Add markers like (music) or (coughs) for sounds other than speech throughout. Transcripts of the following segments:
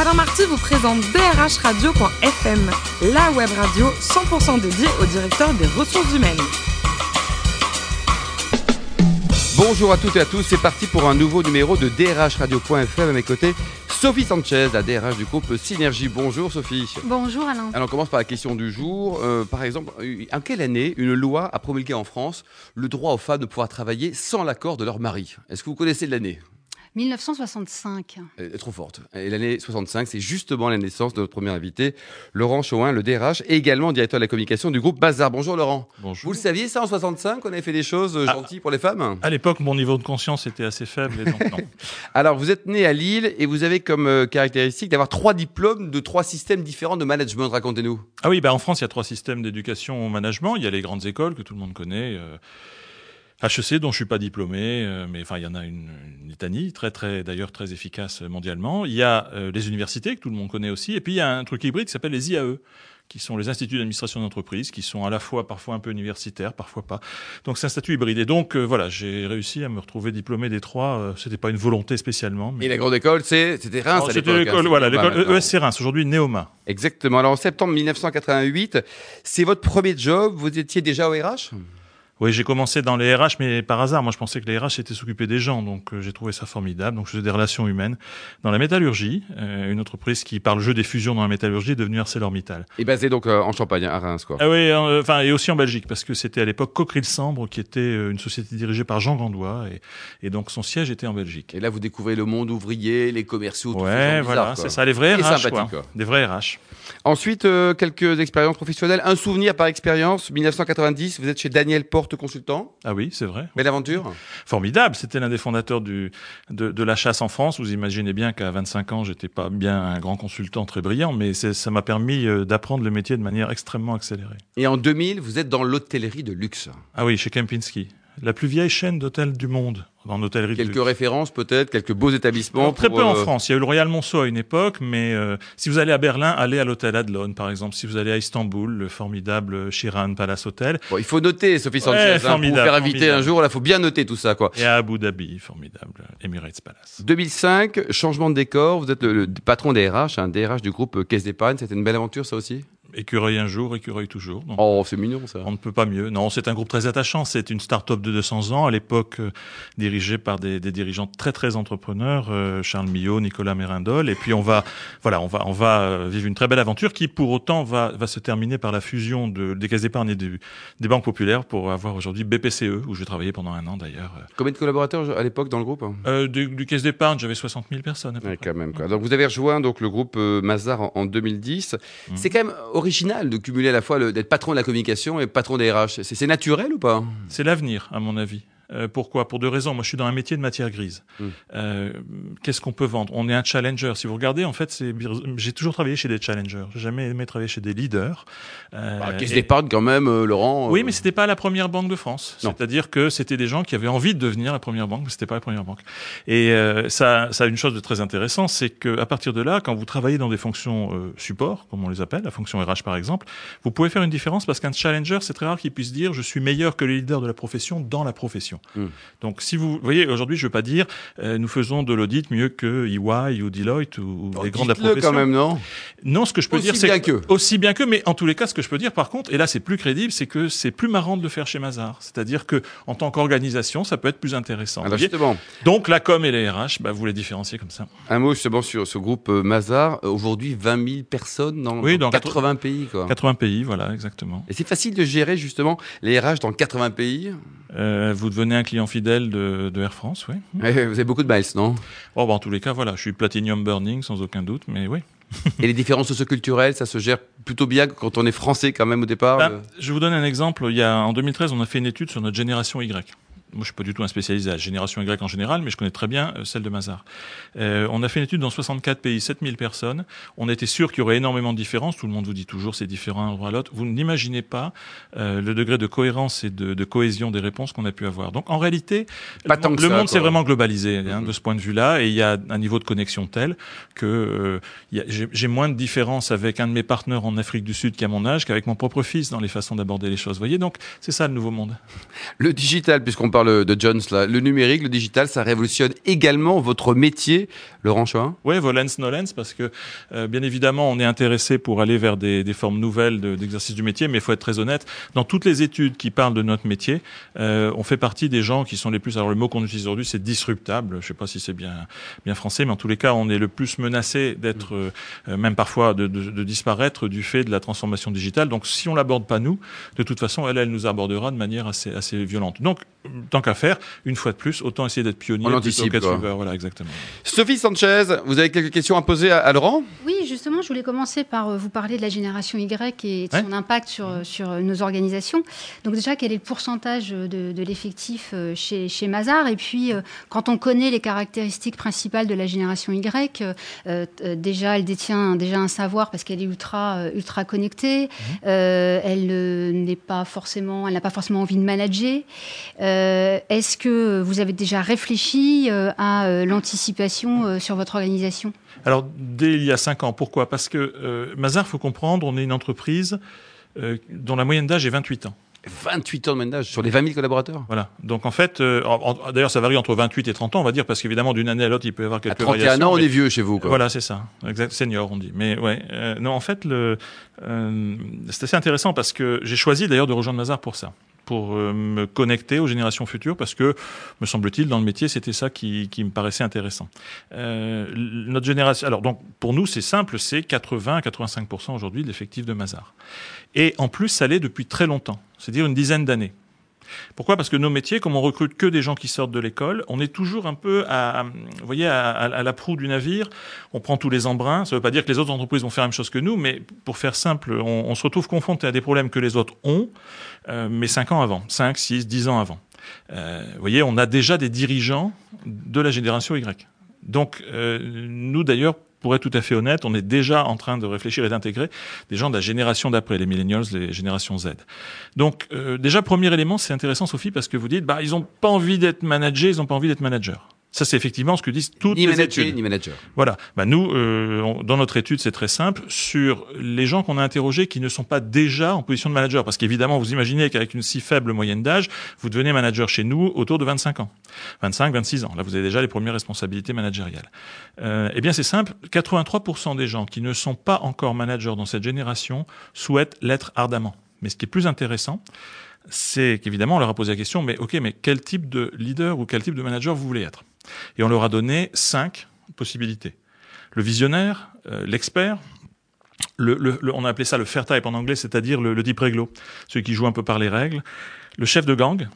Alain Marty vous présente drhradio.fm, la web radio 100% dédiée au directeur des ressources humaines. Bonjour à toutes et à tous, c'est parti pour un nouveau numéro de drhradio.fm à mes côtés. Sophie Sanchez, la DRH du groupe Synergie. Bonjour Sophie. Bonjour Alain. Alors on commence par la question du jour. Euh, par exemple, en quelle année une loi a promulgué en France le droit aux femmes de pouvoir travailler sans l'accord de leur mari? Est-ce que vous connaissez l'année? 1965. Elle est trop forte. Et l'année 65, c'est justement la naissance de notre premier invité, Laurent Chauin, le DRH, et également directeur de la communication du groupe Bazar. Bonjour Laurent. Bonjour. Vous le saviez ça en 65 qu'on avait fait des choses euh, Ah. gentilles pour les femmes? À l'époque, mon niveau de conscience était assez faible, et donc non. (laughs) Alors vous êtes né à Lille et vous avez comme euh, caractéristique d'avoir trois diplômes de trois systèmes différents de management. Racontez-nous. Ah oui, bah en France, il y a trois systèmes d'éducation au management. Il y a les grandes écoles que tout le monde connaît. euh, HEC, dont je suis pas diplômé, euh, mais enfin, il y en a une, une litanie, très, très, d'ailleurs, très efficace mondialement. Il y a euh, les universités, que tout le monde connaît aussi. Et puis, il y a un truc hybride qui s'appelle les IAE qui sont les instituts d'administration d'entreprise, qui sont à la fois parfois un peu universitaires, parfois pas. Donc c'est un statut hybride. Et donc euh, voilà, j'ai réussi à me retrouver diplômé des trois. Euh, C'était pas une volonté spécialement. Mais... Et la grande école, c'est c'était Reims Alors, à C'était hein, l'école, voilà, l'école. ESC Reims, aujourd'hui Néoma. Exactement. Alors en septembre 1988, c'est votre premier job. Vous étiez déjà au RH Oui, j'ai commencé dans les RH, mais par hasard. Moi, je pensais que les RH étaient s'occuper des gens, donc euh, j'ai trouvé ça formidable. Donc, je faisais des relations humaines dans la métallurgie, euh, une entreprise qui, par le jeu des fusions dans la métallurgie, est devenue ArcelorMittal. Et basé donc euh, en Champagne, à Reims, quoi. Ah oui, euh, enfin, et aussi en Belgique, parce que c'était à l'époque Cockerill Sambre, qui était euh, une société dirigée par Jean Gandois, et, et donc son siège était en Belgique. Et là, vous découvrez le monde ouvrier, les commerciaux, tout Ouais, voilà, c'est ça, les vrais RH, sympathique, quoi. quoi. Des vrais RH. Ensuite, euh, quelques expériences professionnelles. Un souvenir par expérience. 1990, vous êtes chez Daniel Porte Consultant. Ah oui, c'est vrai. Belle aventure. Formidable. C'était l'un des fondateurs du, de, de la chasse en France. Vous imaginez bien qu'à 25 ans, j'étais pas bien un grand consultant très brillant, mais ça m'a permis euh, d'apprendre le métier de manière extrêmement accélérée. Et en 2000, vous êtes dans l'hôtellerie de luxe. Ah oui, chez Kempinski. La plus vieille chaîne d'hôtels du monde, Quelques références peut-être, quelques beaux établissements. Alors, très peu en euh, France. Il y a eu le Royal Monceau à une époque, mais euh, si vous allez à Berlin, allez à l'hôtel Adlon, par exemple. Si vous allez à Istanbul, le formidable Chiran Palace Hotel. Bon, il faut noter, Sophie Sanchez, Ouais, hein, pour vous faire inviter formidable. un jour. Là, faut bien noter tout ça, quoi. Et à Abu Dhabi, formidable, Emirates Palace. 2005, changement de décor. Vous êtes le, le patron des RH, un DRH du groupe Caisse d'épargne. C'était une belle aventure, ça aussi? Écureuil un jour, écureuil toujours. Donc, Oh, c'est mignon, ça. On ne peut pas mieux. Non, c'est un groupe très attachant. C'est une start-up de 200 ans, à l'époque euh, dirigée par des, des dirigeants très très entrepreneurs, euh, Charles Millot, Nicolas Mérindol. Et puis on va, voilà, on va, on va euh, vivre une très belle aventure qui, pour autant, va, va se terminer par la fusion de, des caisses d'épargne et du- des banques populaires pour avoir aujourd'hui BPCE, où j'ai travaillé pendant un an d'ailleurs. Combien de collaborateurs à l'époque dans le groupe Euh, du, du caisse d'épargne, j'avais 60 000 personnes. À peu Ouais, près. quand même. Quoi. Donc vous avez rejoint donc le groupe Mazar en, en 2010. Mhm. C'est quand même original de cumuler à la fois d'être patron de la communication et patron des RH. C'est naturel ou pas? C'est l'avenir, à mon avis. Euh, pourquoi? Pour deux raisons. Moi, je suis dans un métier de matière grise. Mm. Euh, Qu'est-ce qu'on peut vendre? On est un challenger. Si vous regardez, en fait, c'est j'ai toujours travaillé chez des challengers. J'ai jamais aimé travailler chez des leaders. Euh, bah, Caisse et- d'épargne quand même, euh, Laurent. Oui, euh, mais c'était pas la première banque de France. C'est-à-dire que c'était des gens qui avaient envie de devenir la première banque, mais c'était pas la première banque. Et euh, ça, ça a une chose de très intéressant, c'est que à partir de là, quand vous travaillez dans des fonctions support, comme on les appelle, la fonction RH par exemple, vous pouvez faire une différence parce qu'un challenger, c'est très rare qu'il puisse dire je suis meilleur que les leaders de la profession dans la profession. Mm. Donc si vous, vous voyez, aujourd'hui, je veux pas dire euh, nous faisons de l'audit mieux que EY ou Deloitte ou, ou Oh, les grands de la dites-le profession. quand même, non? Non, ce que je peux Aussi dire, c'est bien que- aussi bien que, mais en tous les cas, ce que je peux dire, par contre, et là c'est plus crédible, c'est que c'est plus marrant de le faire chez Mazar. C'est-à-dire que en tant qu'organisation, ça peut être plus intéressant. Alors Vous voyez justement, Donc la com et les RH, bah, vous les différenciez comme ça. un mot justement sur ce groupe euh, Mazar. Euh, Aujourd'hui, 20 000 personnes dans, Oui, dans dans 80 pays. Quoi. 80 pays, voilà, exactement. Et c'est facile de gérer justement les RH dans 80 pays? Euh, vous devenez un client fidèle de, de Air France, oui. Eh, Vous avez beaucoup de miles, non? Bon, bah, en tous les cas, voilà, je suis platinum burning sans aucun doute, mais oui. (laughs) Et les différences socioculturelles, ça se gère plutôt bien quand on est français quand même au départ. Euh. je vous donne un exemple. Il y a, en 2013, on a fait une étude sur notre génération Y. Moi, je suis pas du tout un spécialiste de la génération Y en général, mais je connais très bien euh, celle de Mazar. Euh, on a fait une étude dans 64 pays, 7000 personnes. On était sûr qu'il y aurait énormément de différences. Tout le monde vous dit toujours c'est différent d'un endroit à l'autre. Vous n'imaginez pas euh, le degré de cohérence et de, de cohésion des réponses qu'on a pu avoir. Donc, en réalité, Pas le, tant monde- que le ça, monde s'est vraiment globalisé hein, Mhm. de ce point de vue-là, et il y a un niveau de connexion tel que euh, j'ai moins de différence avec un de mes partenaires en Afrique du Sud qui a mon âge qu'avec mon propre fils dans les façons d'aborder les choses. Vous voyez, donc c'est ça le nouveau monde. Le digital, puisqu'on parle parle de Jones là. Le numérique, le digital, ça révolutionne également votre métier, Laurent Choin Oui, volens nolens, parce que euh, bien évidemment, on est intéressé pour aller vers des, des formes nouvelles de- d'exercice du métier, mais il faut être très honnête. Dans toutes les études qui parlent de notre métier, euh, on fait partie des gens qui sont les plus. Alors le mot qu'on utilise aujourd'hui, c'est disruptable. Je ne sais pas si c'est bien bien français, mais en tous les cas, on est le plus menacé d'être, euh, euh, même parfois de, de, de disparaître du fait de la transformation digitale. Donc, si on l'aborde pas nous, de toute façon, elle, elle nous abordera de manière assez assez violente. Donc, tant qu'à faire, une fois de plus, autant essayer d'être pionnier On anticipe. Voilà, exactement. Sophie Sanchez, vous avez quelques questions à poser à, à Laurent? Oui, justement, je voulais commencer par euh, vous parler de la génération Y et de Ouais. son impact sur, sur nos organisations. Donc déjà, quel est le pourcentage de, de l'effectif euh, chez, chez Mazar Et puis, euh, quand on connaît les caractéristiques principales de la génération Y, euh, euh, déjà, elle détient déjà un savoir parce qu'elle est ultra, euh, ultra connectée. Euh, elle euh, n'est pas forcément, elle n'a pas forcément envie de manager. Euh, Est-ce que vous avez déjà réfléchi euh, à euh, l'anticipation euh, sur votre organisation? Alors, dès il y a cinq ans, pourquoi? Parce que euh, Mazar, faut comprendre, on est une entreprise euh, dont la moyenne d'âge est 28 ans. 28 ans de ménage sur les 20 000 collaborateurs? Voilà. Donc en fait, euh, d'ailleurs, ça varie entre 28 et 30 ans, on va dire, parce qu'évidemment, d'une année à l'autre, il peut y avoir À quelques 31 variations, ans, on mais- est vieux chez vous. Quoi. Voilà, c'est ça. Exact. Senior, on dit. Mais ouais. euh, non, en fait, le, euh, c'est assez intéressant parce que j'ai choisi d'ailleurs de rejoindre Mazar pour ça, pour euh, me connecter aux générations futures, parce que, me semble-t-il, dans le métier, c'était ça qui, qui me paraissait intéressant. Euh, notre génération. Alors donc, pour nous, c'est simple, c'est 80-85% aujourd'hui de l'effectif de Mazar. Et en plus, ça l'est depuis très longtemps, c'est-à-dire une dizaine d'années. Pourquoi? Parce que nos métiers, comme on recrute que des gens qui sortent de l'école, on est toujours un peu à, voyez, à, la proue du navire. On prend tous les embruns. Ça ne veut pas dire que les autres entreprises vont faire la même chose que nous, mais pour faire simple, on, on se retrouve confronté à des problèmes que les autres ont, euh, mais 5 ans avant, 5, 6, 10 ans avant. Euh, vous voyez, on a déjà des dirigeants de la génération Y. Donc, euh, nous d'ailleurs, pour être tout à fait honnête, on est déjà en train de réfléchir et d'intégrer des gens de la génération d'après, les millennials, les générations Z. Donc, euh, déjà, premier élément, c'est intéressant, Sophie, parce que vous dites, bah, ils n'ont pas envie d'être managers, ils n'ont pas envie d'être managers. Ça, c'est effectivement ce que disent toutes Ni les manager, études. ni manager. Voilà. Bah, nous, euh, on- dans notre étude, c'est très simple sur les gens qu'on a interrogés qui ne sont pas déjà en position de manager. Parce qu'évidemment, vous imaginez qu'avec une si faible moyenne d'âge, vous devenez manager chez nous autour de 25 ans. 25, 26 ans. Là, vous avez déjà les premières responsabilités managériales. Euh, eh bien, c'est simple. 83% des gens qui ne sont pas encore managers dans cette génération souhaitent l'être ardemment. Mais ce qui est plus intéressant, c'est qu'évidemment, on leur a posé la question, mais ok, mais quel type de leader ou quel type de manager vous voulez être? Et on leur a donné cinq possibilités. Le visionnaire, euh, l'expert, le, le- le- on a appelé ça le fair type en anglais, c'est-à-dire le, le type réglo, celui qui joue un peu par les règles, le chef de gang,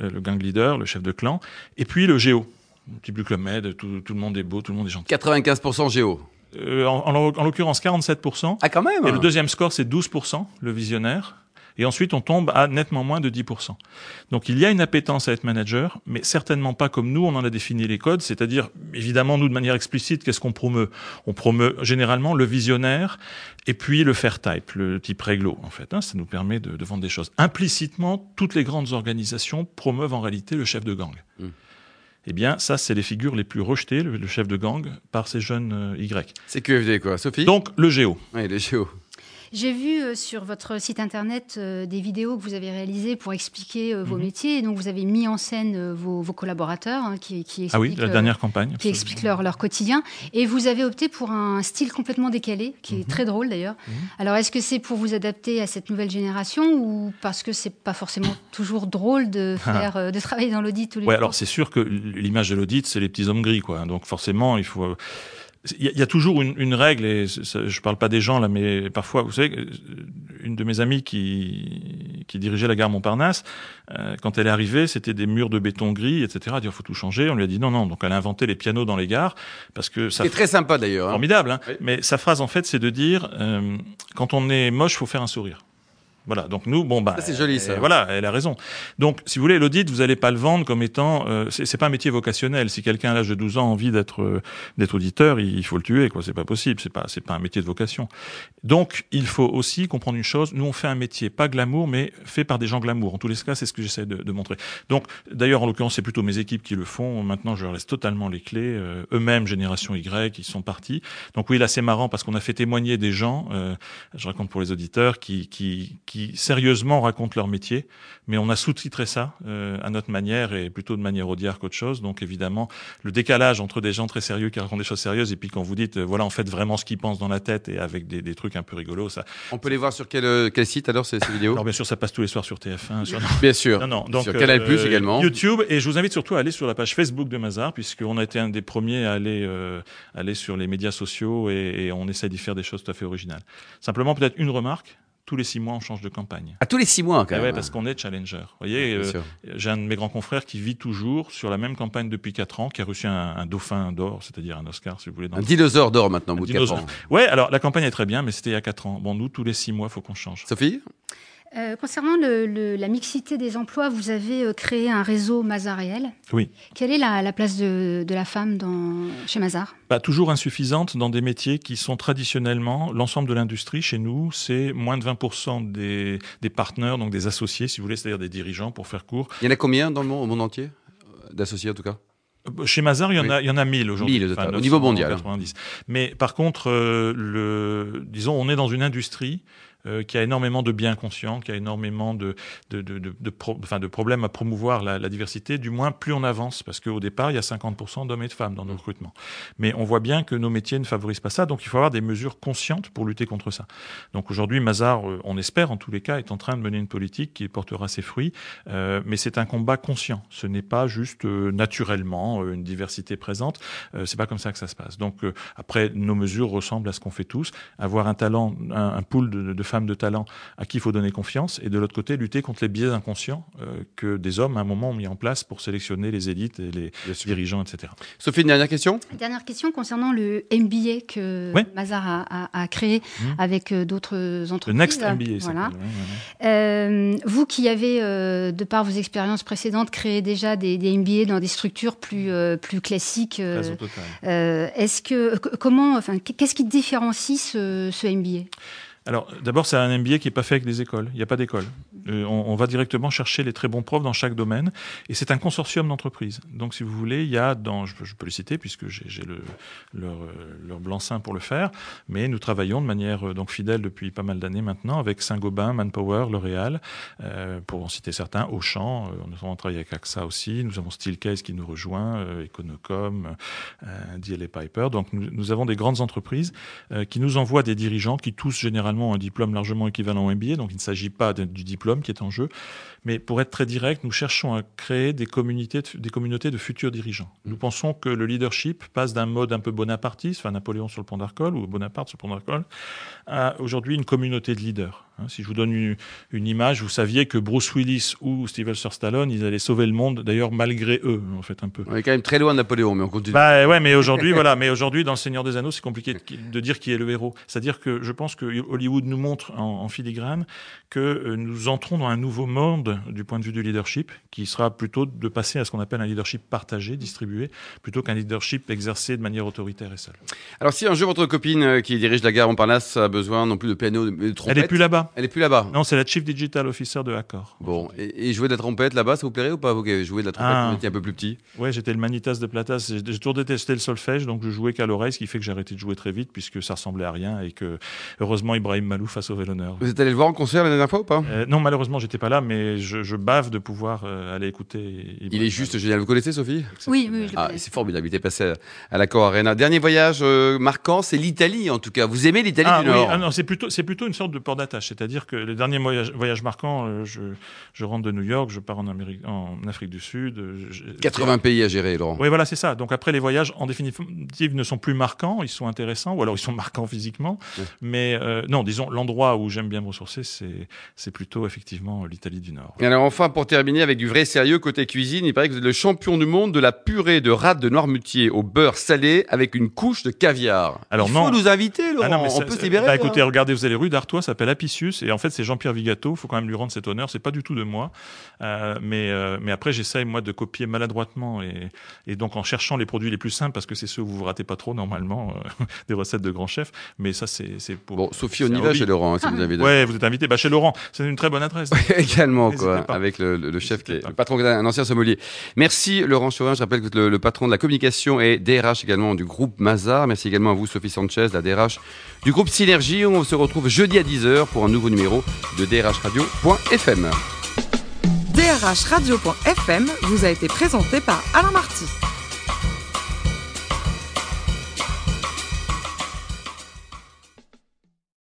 euh, le gang leader, le chef de clan, et puis le géo, le type du club med, tout, tout le monde est beau, tout le monde est gentil. 95% géo. Euh, en en- en l'occurrence, 47%. Ah, quand même Et le deuxième score, c'est 12%, le visionnaire. Et ensuite, on tombe à nettement moins de 10%. Donc, il y a une appétence à être manager, mais certainement pas comme nous, on en a défini les codes. C'est-à-dire, évidemment, nous, de manière explicite, qu'est-ce qu'on promeut? On promeut généralement le visionnaire et puis le fair type, le type réglo, en fait. hein. ça nous permet de, de vendre des choses. Implicitement, toutes les grandes organisations promeuvent en réalité le chef de gang. Mm. Eh bien, ça, c'est les figures les plus rejetées, le, le chef de gang, par ces jeunes euh, Y. C'est QFD, quoi. Sophie? Donc, le géo. Oui, le géo. J'ai vu euh, sur votre site internet euh, des vidéos que vous avez réalisées pour expliquer euh, vos Mhm. métiers. Et donc, vous avez mis en scène vos, vos collaborateurs hein, qui, qui Ah oui, expliquent, la dernière campagne. qui absolument. expliquent leur, leur quotidien. Et vous avez opté pour un style complètement décalé, qui Mhm. est très drôle d'ailleurs. Alors, est-ce que c'est pour vous adapter à cette nouvelle génération ou parce que c'est pas forcément (coughs) toujours drôle de, faire, euh, de travailler dans l'audit tous les Ouais, jours? alors c'est sûr que l'image de l'audit, c'est les petits hommes gris, quoi. Donc forcément, il faut. Il y, a- il y a toujours une, une règle, et ça- je parle pas des gens là, mais parfois, vous savez, euh, une de mes amies qui, qui dirigeait la gare Montparnasse, euh, quand elle est arrivée, c'était des murs de béton gris, etc. Elle a dit, il faut tout changer. On lui a dit non, non. Donc elle a inventé les pianos dans les gares parce que ça C'est très sympa, d'ailleurs. hein. formidable. Hein Oui. Mais sa phrase, en fait, c'est de dire euh, quand on est moche, faut faire un sourire. Voilà. Donc nous, bon bah, c'est joli, ça. voilà, elle a raison. Donc, si vous voulez, l'audit, vous allez pas le vendre comme étant, euh, c'est pas un métier vocationnel. Si quelqu'un à l'âge de 12 ans a envie d'être euh, d'être auditeur, il, il faut le tuer, quoi. C'est pas possible. C'est pas c'est pas un métier de vocation. Donc, il faut aussi comprendre une chose. Nous, on fait un métier pas glamour, mais fait par des gens glamour. En tous les cas, c'est ce que j'essaie de, de montrer. Donc, d'ailleurs, en l'occurrence, c'est plutôt mes équipes qui le font. Maintenant, je leur laisse totalement les clés. Euh, Eux-mêmes, génération Y, ils sont partis. Donc oui, là, c'est marrant parce qu'on a fait témoigner des gens. euh, je raconte pour les auditeurs qui qui qui sérieusement racontent leur métier, mais on a sous-titré ça euh, à notre manière et plutôt de manière audière qu'autre chose. Donc évidemment, le décalage entre des gens très sérieux qui racontent des choses sérieuses et puis quand vous dites, euh, voilà, en fait vraiment ce qu'ils pensent dans la tête et avec des, des, trucs un peu rigolos, ça. On peut les voir sur quel, euh, quel site alors ces, ces vidéos? Alors bien sûr, ça passe tous les soirs sur TF1. Sur... (laughs) Bien sûr. Non, non, donc, sur Canal Plus euh, également. YouTube et je vous invite surtout à aller sur la page Facebook de Mazar puisqu'on a été un des premiers à aller euh, aller sur les médias sociaux et, et on essaie d'y faire des choses tout à fait originales. Simplement peut-être une remarque tous les six mois, on change de campagne. À tous les six mois, quand Eh même. ouais, parce qu'on est challenger. Vous voyez, euh, j'ai un de mes grands confrères qui vit toujours sur la même campagne depuis quatre ans, qui a reçu un, un dauphin d'or, c'est-à-dire un Oscar, si vous voulez. Dans Un dinosaure d'or maintenant, au bout de quatre dinosaure. ans. Ouais, alors la campagne est très bien, mais c'était il y a quatre ans. Bon, nous, tous les six mois, faut qu'on change. Sophie? Euh, concernant le- le- la mixité des emplois, vous avez euh, créé un réseau Mazar réel. Oui. Quelle est la, la place de, de la femme dans, chez Mazar? Bah, toujours insuffisante dans des métiers qui sont traditionnellement, l'ensemble de l'industrie chez nous, c'est moins de 20% des, des partenaires, donc des associés, si vous voulez, c'est-à-dire des dirigeants, pour faire court. Il y en a combien dans le monde, au monde entier Euh, D'associés en tout cas? Chez Mazar, il y en Oui. a, il y en a 1000 aujourd'hui. 1000 au total, au niveau mondial. 990. Mais par contre, euh, le, disons, on est dans une industrie euh, qui a énormément de biens conscients, qui a énormément de, de, de, de, de pro- enfin, de problèmes à promouvoir la, la diversité, du moins plus on avance, parce qu'au départ, il y a 50% d'hommes et de femmes dans nos recrutements. Mais on voit bien que nos métiers ne favorisent pas ça, donc il faut avoir des mesures conscientes pour lutter contre ça. Donc aujourd'hui, Mazar, euh, on espère en tous les cas, est en train de mener une politique qui portera ses fruits, euh, mais c'est un combat conscient. Ce n'est pas juste euh, naturellement euh, une diversité présente. Euh, c'est pas comme ça que ça se passe. Donc euh, après, nos mesures ressemblent à ce qu'on fait tous. Avoir un talent, un, un pool de, de femmes de talent à qui il faut donner confiance, et de l'autre côté, lutter contre les biais inconscients euh, que des hommes à un moment ont mis en place pour sélectionner les élites et les dirigeants, etc. Sophie, une dernière question? Dernière question concernant le MBA que Oui. Mazar a, a- a créé Mhm. avec euh, d'autres Le entreprises. Next MBA, ça Voilà. ouais. Euh, vous qui avez, euh, de par vos expériences précédentes, créé déjà des, des MBA dans des structures plus, euh, plus classiques, euh, euh, est-ce que comment, enfin, qu'est-ce qui différencie ce, ce MBA Alors, d'abord, c'est un MBA qui n'est pas fait avec des écoles. Il n'y a pas d'école. Euh, on, on va directement chercher les très bons profs dans chaque domaine. Et c'est un consortium d'entreprises. Donc, si vous voulez, il y a dans, je, peux- les citer puisque j'ai le, euh, leur blanc-seing pour le faire. Mais nous travaillons de manière euh, donc fidèle depuis pas mal d'années maintenant avec Saint-Gobain, Manpower, L'Oréal, pour en citer certains, Auchan. Euh, nous avons travaillé avec AXA aussi. Nous avons Steelcase qui nous rejoint, Econocom, euh, DLA Piper. Donc, nous, avons des grandes entreprises qui nous envoient des dirigeants qui tous généralement ont un diplôme largement équivalent au MBA, donc il ne s'agit pas du diplôme qui est en jeu, mais pour être très direct, nous cherchons à créer des communautés de, des communautés de futurs dirigeants. Nous pensons que le leadership passe d'un mode un peu bonapartiste, enfin Napoléon sur le pont d'Arcole ou Bonaparte sur le pont d'Arcole, à aujourd'hui une communauté de leaders. Hein, si je vous donne une, une image, vous saviez que Bruce Willis ou Sylvester Stallone, ils allaient sauver le monde, d'ailleurs malgré eux, en fait un peu. On est quand même très loin de Napoléon, mais on continue. Bah ouais, mais aujourd'hui, (laughs) voilà, mais aujourd'hui, dans Le Seigneur des Anneaux, c'est compliqué de, de dire qui est le héros. C'est-à-dire que je pense que Hollywood nous montre en, en filigrane que euh, nous entrons dans un nouveau monde du point de vue du leadership, qui sera plutôt de passer à ce qu'on appelle un leadership partagé, distribué, plutôt qu'un leadership exercé de manière autoritaire et seule. Alors, si un jour votre copine euh, qui dirige la gare Montparnasse a besoin non plus de piano, mais de trompette, Elle est plus là-bas. Elle est plus là-bas. Non, c'est la Chief Digital Officer de Accor. Bon, et, et jouer de la trompette là-bas, ça vous plairait ou pas Vous jouez de la trompette Ah. quand vous étiez un peu plus petit? Ouais, j'étais le Manitas de Platas. J'ai toujours détesté le solfège, donc je jouais qu'à l'oreille, ce qui fait que j'ai arrêté de jouer très vite, puisque ça ressemblait à rien et que, heureusement, Ibrahim Malouf a sauvé l'honneur. Vous êtes allé le voir en concert la dernière fois ou pas? Euh, non, malheureusement, j'étais pas là, mais je, je bave de pouvoir euh, aller écouter. Il est juste génial. Vous connaissez Sophie? Oui, oui, je le Ah, connais. c'est formidable. Il était passé à, à l'Accor Arena. Dernier voyage euh, marquant, c'est l'Italie en tout cas. Vous aimez l'Italie Ah, du oui, Nord? ah non, c'est plutôt, c'est plutôt une sorte de port d'attache. C'est-à-dire que les derniers voyages, voyages marquants, euh, je, je rentre de New York, je pars en, Amérique, en Afrique du Sud. euh, je- 80 pays à gérer, Laurent. Oui, voilà, c'est ça. Donc après, les voyages, en définitive, ne sont plus marquants, ils sont intéressants, ou alors ils sont (laughs) marquants physiquement. Mais euh, non, disons, l'endroit où j'aime bien me ressourcer, c'est, plutôt effectivement l'Italie du Nord. Et alors enfin, pour terminer avec du vrai sérieux côté cuisine, il paraît que vous êtes le champion du monde de la purée de rate de Noirmoutier au beurre salé avec une couche de caviar. Alors il non. faut nous inviter, Laurent. Ah non, mais On ça- peut se libérer. Bah, hein. écoutez, regardez, vous allez rue d'Artois, ça s'appelle et en fait, c'est Jean-Pierre Vigato. Il faut quand même lui rendre cet honneur. C'est pas du tout de moi. Euh, mais, euh, mais après, j'essaye, moi, de copier maladroitement et, donc en cherchant les produits les plus simples parce que c'est ceux où vous vous ratez pas trop, normalement, euh, (laughs) des recettes de grands chefs. Mais ça, c'est pour. Bon, Sophie, on y va chez Laurent, hein, vous. Ouais, vous êtes invité. Bah, chez Laurent, c'est une très bonne adresse. (laughs) Également, quoi. Avec le, chef qui est patron, un ancien sommelier. Merci, Laurent Chauvin. Je rappelle que le, le patron de la communication et DRH également du groupe Mazar. Merci également à vous, Sophie Sanchez, la DRH du groupe Synergie. On se retrouve jeudi à 10h pour un nouveau numéro de drhradio.fm. DRHradio.fm vous a été présenté par Alain Marty.